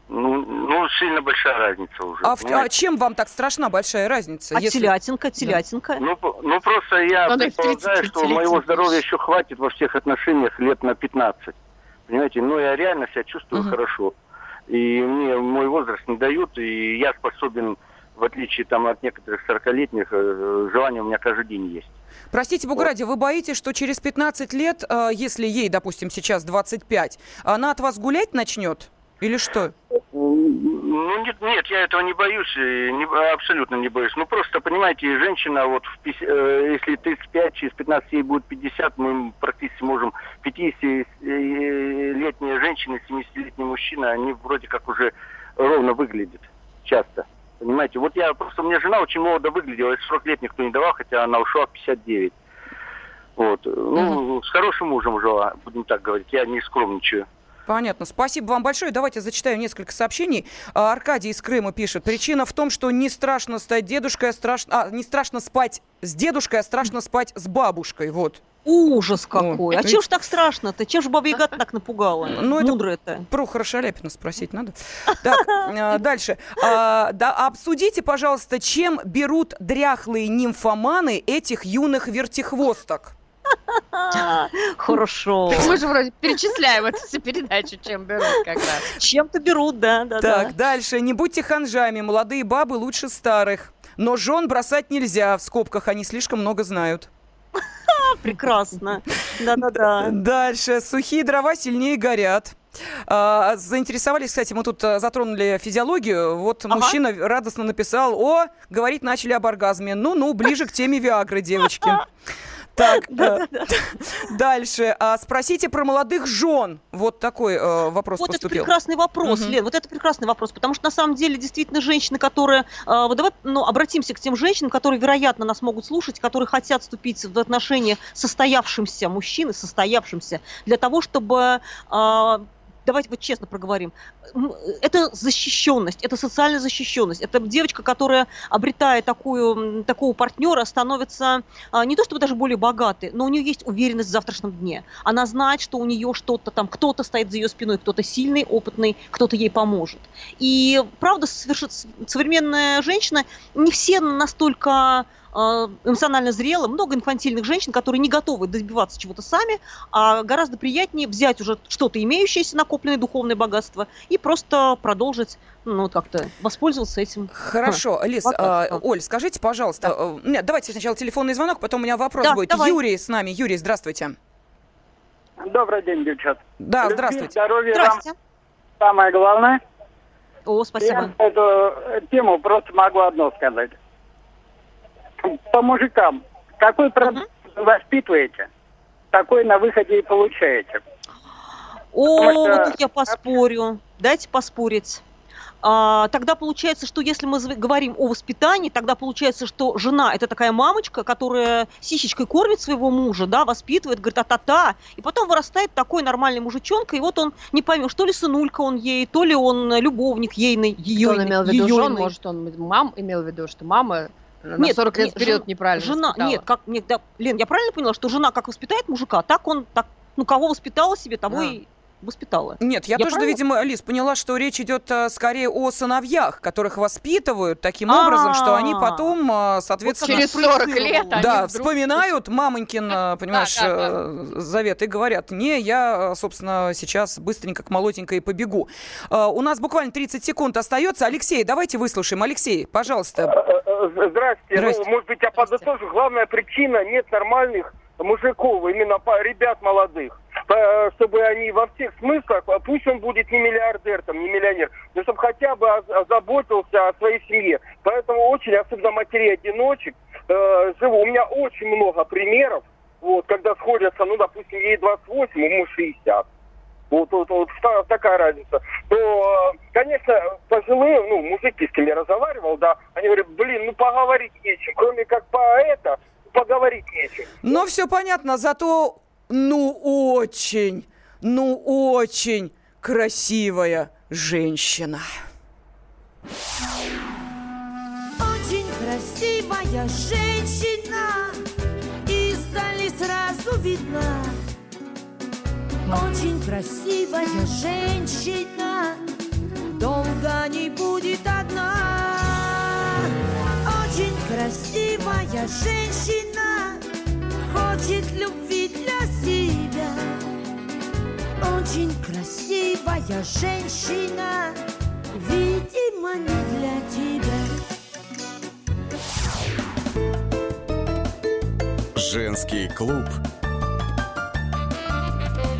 [SPEAKER 9] Ну, ну, сильно большая разница уже.
[SPEAKER 2] А, в- а
[SPEAKER 9] понимаете?
[SPEAKER 2] чем вам так страшна большая разница?
[SPEAKER 3] А
[SPEAKER 2] если-
[SPEAKER 3] телятинка, телятинка.
[SPEAKER 9] Ну, по- ну, просто я
[SPEAKER 5] в
[SPEAKER 9] предполагаю,
[SPEAKER 5] 30
[SPEAKER 9] что моего здоровья еще хватит во всех отношениях лет на 15. Понимаете, ну, я реально себя чувствую
[SPEAKER 2] Мгм.
[SPEAKER 9] хорошо. И мне мой возраст не дают, и я способен, в отличие там от некоторых 40-летних, э, желание у меня каждый день есть.
[SPEAKER 2] Простите, бога ради, вы боитесь, что через 15 лет, э, если ей, допустим, сейчас 25, она от вас гулять начнет? Или что?
[SPEAKER 9] Ну нет, нет, я этого не боюсь, не- абсолютно не боюсь. Ну просто, понимаете, женщина, вот в э, если 35, через 15 ей будет 50, мы практически можем 50-летняя женщина, 70-летний мужчина, они вроде как уже ровно выглядят часто. Понимаете, вот я просто, меня жена очень молодо выглядела, и 40 лет никто не давал, хотя она ушла в 59.
[SPEAKER 10] Вот. Ну, с хорошим мужем жила, будем так говорить. Я не скромничаю.
[SPEAKER 2] Понятно. Спасибо вам большое. Давайте зачитаю несколько сообщений. А, Аркадий из Крыма пишет. Причина в том, что не страшно стать дедушкой, а страшно... А, не страшно спать с дедушкой, а страшно спать с бабушкой. Вот.
[SPEAKER 3] Ужас какой.
[SPEAKER 2] О,
[SPEAKER 3] а
[SPEAKER 2] это
[SPEAKER 3] чем
[SPEAKER 2] ведь-
[SPEAKER 3] ж так страшно-то? Чем же Баба Яга так напугала?
[SPEAKER 2] Ну, это
[SPEAKER 3] Мудрая-то.
[SPEAKER 2] Про Шаляпина спросить надо. Так, а, дальше. А, да, обсудите, пожалуйста, чем берут дряхлые нимфоманы этих юных вертихвосток?
[SPEAKER 3] Хорошо.
[SPEAKER 5] Мы же вроде перечисляем эту всю передачу, чем берут как раз.
[SPEAKER 3] Чем-то берут, да, да, да.
[SPEAKER 2] Так, дальше. Не будьте ханжами, молодые бабы лучше старых. Но жен бросать нельзя, в скобках они слишком много знают.
[SPEAKER 3] Прекрасно. Да-да-да.
[SPEAKER 2] Дальше. Сухие дрова сильнее горят. А, заинтересовались, кстати, мы тут а, затронули физиологию. Вот
[SPEAKER 3] Ага.
[SPEAKER 2] мужчина радостно написал, о, говорить начали об оргазме. Ну-ну, ближе к теме Виагры, девочки. Так, э, дальше. А, Спросите про молодых жен. Вот такой э, вопрос
[SPEAKER 3] Вот это прекрасный вопрос. Лен, вот это прекрасный вопрос, потому что на самом деле действительно женщины, которые, э, вот давай, ну, обратимся к тем женщинам, которые, вероятно, нас могут слушать, которые хотят вступить в отношения состоявшимся мужчиной, состоявшимся, для того, чтобы Давайте вот честно проговорим. Это защищенность, это социальная защищенность. Это девочка, которая, обретая такую, такого партнера, становится а, не то чтобы даже более богатой, но у нее есть уверенность в завтрашнем дне. Она знает, что у нее что-то там, кто-то стоит за ее спиной, кто-то сильный, опытный, кто-то ей поможет. И правда, совершенно современная женщина, не все настолько эмоционально зрелы, много инфантильных женщин, которые не готовы добиваться чего-то сами, а гораздо приятнее взять уже что-то имеющееся, накопленное духовное богатство, и просто продолжить, ну, вот как-то воспользоваться этим.
[SPEAKER 2] Хорошо, Лиз, а,
[SPEAKER 3] да.
[SPEAKER 2] Оль, скажите, пожалуйста, э, нет, давайте сначала телефонный звонок, потом у меня вопрос
[SPEAKER 3] Да,
[SPEAKER 2] будет.
[SPEAKER 3] давай.
[SPEAKER 2] Юрий с нами. Юрий, здравствуйте.
[SPEAKER 10] Добрый день, девчат.
[SPEAKER 2] Да,
[SPEAKER 10] Любви,
[SPEAKER 2] здравствуйте.
[SPEAKER 10] Здоровья
[SPEAKER 3] Здрасте.
[SPEAKER 10] вам самое главное.
[SPEAKER 3] О, спасибо.
[SPEAKER 10] Я эту тему просто могу одно сказать. По мужикам, какой продукт вы воспитываете, такой на выходе и получаете.
[SPEAKER 3] О,
[SPEAKER 10] что-
[SPEAKER 3] вот тут я поспорю. Дайте поспорить. А, тогда получается, что если мы говорим о воспитании, тогда получается, что жена это такая мамочка, которая сисечкой кормит своего мужа, да, воспитывает, говорит, а-та-та, и потом вырастает такой нормальный мужичонка, и вот он не поймет, что ли сынулька он ей, то ли он любовник ейный, ее.
[SPEAKER 5] Что он имел в виду жен, может, он мам имел в виду, что мама на 40 лет вперед
[SPEAKER 3] жен-
[SPEAKER 5] неправильно
[SPEAKER 3] Жена,
[SPEAKER 5] воспитала.
[SPEAKER 3] нет, как, нет, да, Лен, я правильно поняла, что жена как воспитает мужика, так он, так, ну, кого воспитала себе, того
[SPEAKER 2] А.
[SPEAKER 3] и воспитала.
[SPEAKER 2] Нет, я,
[SPEAKER 3] Я
[SPEAKER 2] тоже,
[SPEAKER 3] правильно?
[SPEAKER 2] видимо, Лиз, поняла, что речь идет а, скорее о сыновьях, которых воспитывают таким образом, что они потом, а, соответственно...
[SPEAKER 5] Через 40 лет они
[SPEAKER 2] Да,
[SPEAKER 5] вдруг-
[SPEAKER 2] вспоминают мамонькин, а, понимаешь,
[SPEAKER 5] да, да.
[SPEAKER 2] э, завет и говорят, не, я, собственно, сейчас быстренько к молотенькой побегу. А, У нас буквально 30 секунд остается. Алексей, давайте выслушаем. Алексей, пожалуйста.
[SPEAKER 11] Здрасте.
[SPEAKER 2] Здрасте.
[SPEAKER 11] Ну, может быть, я подытожу. Главная причина нет нормальных мужиков, именно ребят молодых. Чтобы они во всех смыслах, а пусть он будет не миллиардер, там, не миллионер, но чтобы хотя бы озаботился о своей семье. Поэтому очень, особенно матерей-одиночек, э, живу. У меня очень много примеров, вот, когда сходятся, ну, допустим, ей 28, ему 60. Вот, вот, вот та- такая разница. То, э, конечно, пожилые, ну, мужики, с кем я разговаривал, да, они говорят, блин, ну поговорить нечем. Кроме как по это, поговорить нечем.
[SPEAKER 2] Но все понятно, зато, ну, очень, ну, очень красивая женщина.
[SPEAKER 12] Очень красивая женщина, издали сразу видна. Очень красивая женщина, долго не будет одна. Очень красивая женщина, хочет любви для себя. Очень красивая женщина, видимо, не для тебя.
[SPEAKER 1] Женский клуб.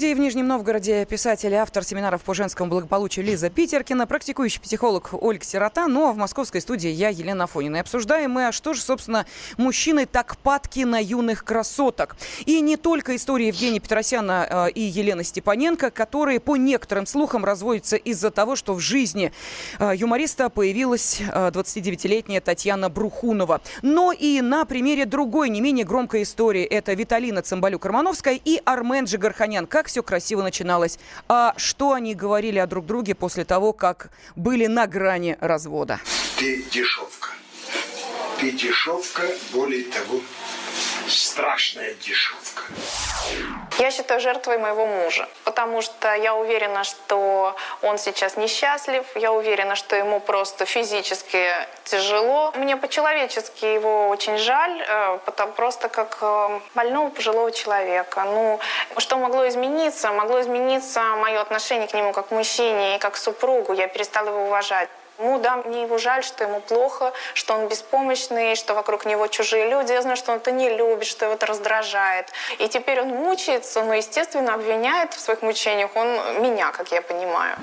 [SPEAKER 2] Студии в Нижнем Новгороде писатель и автор семинаров по женскому благополучию Лиза Питеркина, практикующий психолог Ольга Сирота, ну а в московской студии я, Елена Афонина. И обсуждаем мы, а что же, собственно, мужчины так падки на юных красоток. И не только история Евгения Петросяна э, и Елены Степаненко, которые по некоторым слухам разводятся из-за того, что в жизни э, юмориста появилась э, 29-летняя Татьяна Брухунова. Но и на примере другой, не менее громкой истории, это Виталина Цымбалюк-Романовская и Армен Джигарханян как все красиво начиналось. А что они говорили о друг друге после того, как были на грани развода?
[SPEAKER 13] Ты дешевка. Ты дешевка, более того, страшная дешевка.
[SPEAKER 14] Я считаю жертвой моего мужа, потому что я уверена, что он сейчас несчастлив, я уверена, что ему просто физически тяжело. Мне по-человечески его очень жаль, э, потому просто как э, больного пожилого человека. Ну, что могло измениться? Могло измениться мое отношение к нему как мужчине и как супругу. Я перестала его уважать. Ну да, мне его жаль, что ему плохо, что он беспомощный, что вокруг него чужие люди. Я знаю, что он это не любит, что его это раздражает. И теперь он мучается, но, естественно, обвиняет в своих мучениях он меня, как я понимаю.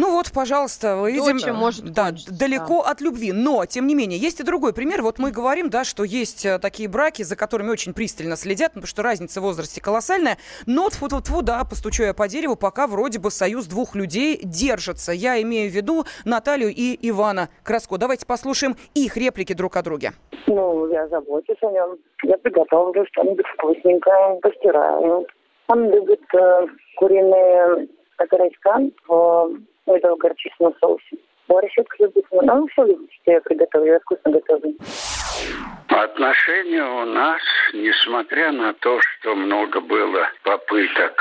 [SPEAKER 2] Ну вот, пожалуйста, мы видим,
[SPEAKER 5] чем может
[SPEAKER 2] да,
[SPEAKER 5] кончиться,
[SPEAKER 2] далеко от любви. Но, тем не менее, есть и другой пример. Вот мы говорим, да, что есть э, такие браки, за которыми очень пристально следят, потому что разница в возрасте колоссальная. Но, тьфу -тьфу -тьфу, да, постучу я по дереву, пока вроде бы союз двух людей держится. Я имею в виду Наталью и Ивана Краско. Давайте послушаем их реплики друг о друге.
[SPEAKER 15] Ну, я забочусь о нем. Я приготовлю что-нибудь вкусненькое, постираю. Он любит э, куриные окорочка в этого горчичном соусе. Борщик любит. Ну, все любит, что я приготовлю. Я вкусно готовлю.
[SPEAKER 16] Отношения у нас, несмотря на то, что много было попыток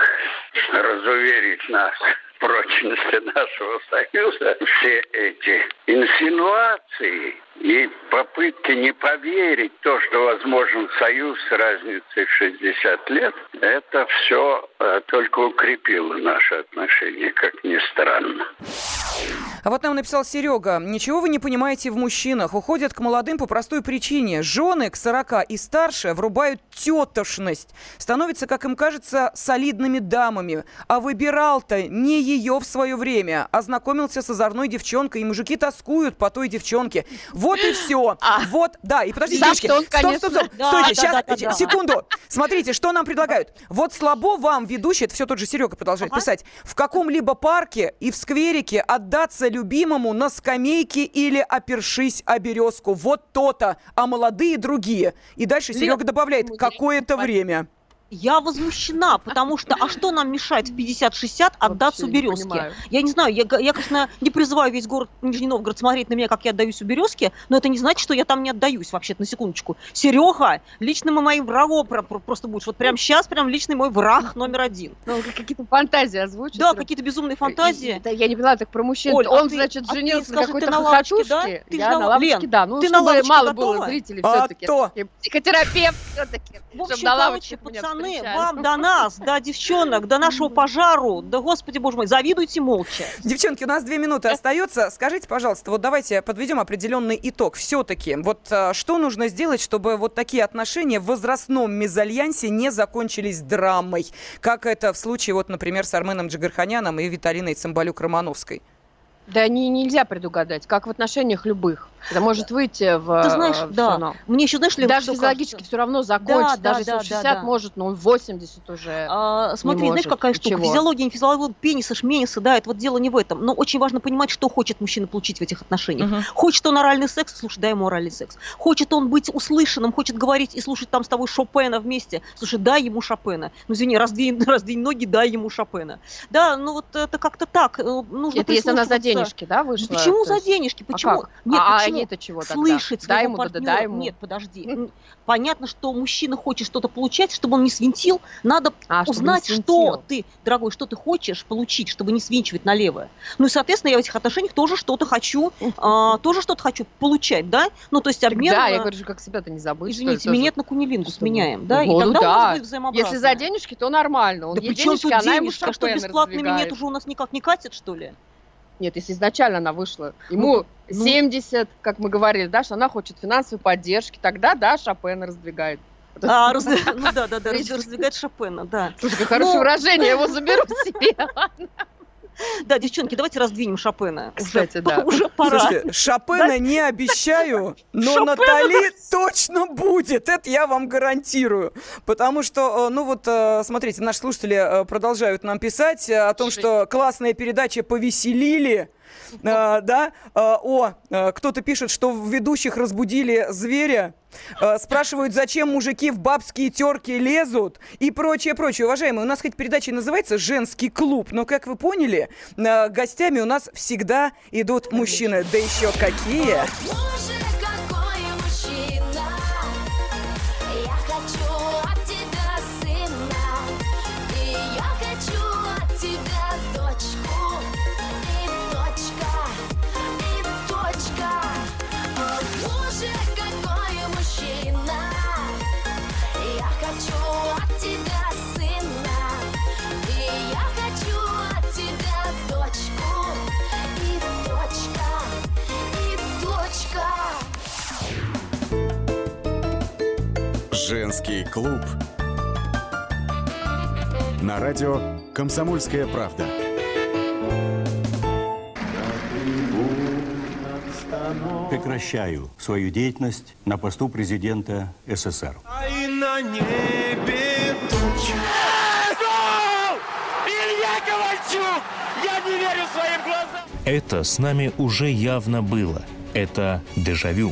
[SPEAKER 16] разуверить нас в прочности нашего союза, все эти инсинуации и попытки не поверить то, что возможен союз с разницей в 60 лет, это все э, только укрепило наши отношения, как ни странно.
[SPEAKER 2] А вот нам написал Серега. Ничего вы не понимаете в мужчинах. Уходят к молодым по простой причине. Жены к 40 и старше врубают тетошность. Становятся, как им кажется, солидными дамами. А выбирал-то не ее в свое время. Ознакомился с озорной девчонкой. И мужики тоскуют по той девчонке. Вот и все. Вот, да. И подождите, девочки. Стоп, стоп, стоп. Стойте,
[SPEAKER 5] да,
[SPEAKER 2] сейчас,
[SPEAKER 5] да, да,
[SPEAKER 2] секунду. Смотрите, что нам предлагают. Вот слабо вам, ведущий, это все тот же Серега продолжает писать, в каком-либо парке и в скверике отдаться любимому на скамейке или опершись о березку. Вот то-то. А молодые другие. И дальше
[SPEAKER 3] Лен,
[SPEAKER 2] Серега добавляет, какое-то время.
[SPEAKER 3] Я возмущена, потому что, а что нам мешает в 50-60 отдаться
[SPEAKER 5] не
[SPEAKER 3] березке?
[SPEAKER 5] понимаю.
[SPEAKER 3] Я не знаю, я, я, конечно, не призываю весь город Нижний Новгород смотреть на меня, как я отдаюсь у березки, но это не значит, что я там не отдаюсь, вообще-то, на секундочку. Серега, личным и моим врагом про- про- просто будешь. Вот прямо сейчас прям личный мой враг номер один.
[SPEAKER 5] Ну, какие-то фантазии озвучит.
[SPEAKER 3] Да, какие-то безумные фантазии.
[SPEAKER 5] Да, я не поняла, так про мужчин.
[SPEAKER 3] Оль, а
[SPEAKER 5] Он,
[SPEAKER 3] ты-
[SPEAKER 5] значит,
[SPEAKER 3] а ты
[SPEAKER 5] женился на какой-то
[SPEAKER 3] ты на лавочке, да?
[SPEAKER 5] хохотушке.
[SPEAKER 3] Ты
[SPEAKER 5] Я
[SPEAKER 3] же
[SPEAKER 5] на
[SPEAKER 3] на-
[SPEAKER 5] лавочке,
[SPEAKER 3] Лен,
[SPEAKER 5] да. Ну,
[SPEAKER 3] ты на
[SPEAKER 5] чтобы
[SPEAKER 3] лавочке
[SPEAKER 5] мало было
[SPEAKER 3] готова?
[SPEAKER 5] зрителей
[SPEAKER 2] А
[SPEAKER 5] все-таки.
[SPEAKER 2] то.
[SPEAKER 5] Психотерапевт все-таки.
[SPEAKER 3] В общем, короче, пацаны, вам до нас, до девчонок, до нашего пожару, да, господи боже мой, завидуйте молча.
[SPEAKER 2] Девчонки, у нас две минуты остается. Скажите, пожалуйста, вот давайте подведем определенный итог. Все-таки, вот а, что нужно сделать, чтобы вот такие отношения в возрастном мезальянсе не закончились драмой, как это в случае, вот, например, с Арменом Джигарханяном и Виталиной Цымбалюк-Романовской?
[SPEAKER 5] Да не, нельзя предугадать, как в отношениях любых. Это может выйти в
[SPEAKER 3] Ты знаешь,
[SPEAKER 5] э,
[SPEAKER 3] да.
[SPEAKER 5] равно.
[SPEAKER 3] Мне еще, знаешь, Лен,
[SPEAKER 5] Даже физиологически
[SPEAKER 3] кажется?
[SPEAKER 5] все равно закончить,
[SPEAKER 3] Да,
[SPEAKER 5] даже
[SPEAKER 3] да,
[SPEAKER 5] если
[SPEAKER 3] да,
[SPEAKER 5] 60
[SPEAKER 3] да, да.
[SPEAKER 5] может, но он 80 уже
[SPEAKER 3] А, смотри,
[SPEAKER 5] не
[SPEAKER 3] знаешь,
[SPEAKER 5] может.
[SPEAKER 3] какая штука?
[SPEAKER 5] чего?
[SPEAKER 3] Физиология, не физиология, пениса, шмениса, да, это вот дело не в этом. Но очень важно понимать, что хочет мужчина получить в этих отношениях. Хочет он оральный секс, слушай, дай ему оральный секс. Хочет он быть услышанным, хочет говорить и слушать там с тобой Шопена вместе, слушай, дай ему Шопена. Ну, извини, раздвинь, раздвинь ноги, дай ему Шопена. Да, ну вот это как-то так. э, Нужно
[SPEAKER 5] Это если она за денежки, да, вышла?
[SPEAKER 3] Почему за денежки?
[SPEAKER 5] А
[SPEAKER 3] Почему?
[SPEAKER 5] как?
[SPEAKER 3] Нет,
[SPEAKER 5] а,
[SPEAKER 3] почему?
[SPEAKER 5] а ей-то чего тогда?
[SPEAKER 3] Слышать
[SPEAKER 5] дай
[SPEAKER 3] своего
[SPEAKER 5] ему, да, да,
[SPEAKER 3] партнера.
[SPEAKER 5] дай ему.
[SPEAKER 3] Нет, подожди. Понятно, что мужчина хочет что-то получать, чтобы он не свинтил. Надо
[SPEAKER 5] А,
[SPEAKER 3] узнать, что ты, дорогой, что ты хочешь получить, чтобы не свинчивать налево. Ну и, соответственно, я в этих отношениях тоже что-то хочу, а, тоже что-то хочу получать, да? Ну, то есть обмен...
[SPEAKER 5] Да, я
[SPEAKER 3] а,
[SPEAKER 5] говорю, как себя-то не забыть.
[SPEAKER 3] Извините, минет на кунилингус меняем, да?
[SPEAKER 5] Ну,
[SPEAKER 3] и тогда
[SPEAKER 5] да.
[SPEAKER 3] у нас будет взаимообразно.
[SPEAKER 5] Если за денежки, то нормально. Он
[SPEAKER 3] Да
[SPEAKER 5] ей денежки, она ему
[SPEAKER 3] денежка? Что, бесплатный минет уже у нас никак не катит, что ли?
[SPEAKER 5] Нет, если изначально она вышла, ему
[SPEAKER 3] ну.
[SPEAKER 5] 70, как мы говорили, да, что она хочет финансовой поддержки, тогда, да, Шопен раздвигает.
[SPEAKER 3] А, раз- ну да, да, да, раз- раздвигать Шопена, да.
[SPEAKER 5] Слушай, как хорошее
[SPEAKER 3] Ну,
[SPEAKER 5] выражение, я его заберу себе.
[SPEAKER 3] Да, девчонки, давайте раздвинем Шопена. Уже-
[SPEAKER 5] Кстати, да.
[SPEAKER 3] Уже пора.
[SPEAKER 2] Слушайте, Шопена не обещаю, но
[SPEAKER 3] Шопена
[SPEAKER 2] Натали точно будет. Это я вам гарантирую. Потому что, э, ну вот, э, смотрите, наши слушатели э, продолжают нам писать о том, что классная передача «Повеселили». Э, да, Э, о, э, кто-то пишет, что в ведущих разбудили зверя. Спрашивают, зачем мужики в бабские терки лезут и прочее, прочее. Уважаемые, у нас хоть передача называется «Женский клуб», но, как вы поняли, гостями у нас всегда идут мужчины. Да еще какие!
[SPEAKER 1] Женский клуб. На радио «Комсомольская правда».
[SPEAKER 17] Прекращаю свою деятельность на посту президента СССР.
[SPEAKER 7] А и на небе тучи. Илья Ковальчук! Я не верю своим глазам!
[SPEAKER 18] Это с нами уже явно было. Это дежавю.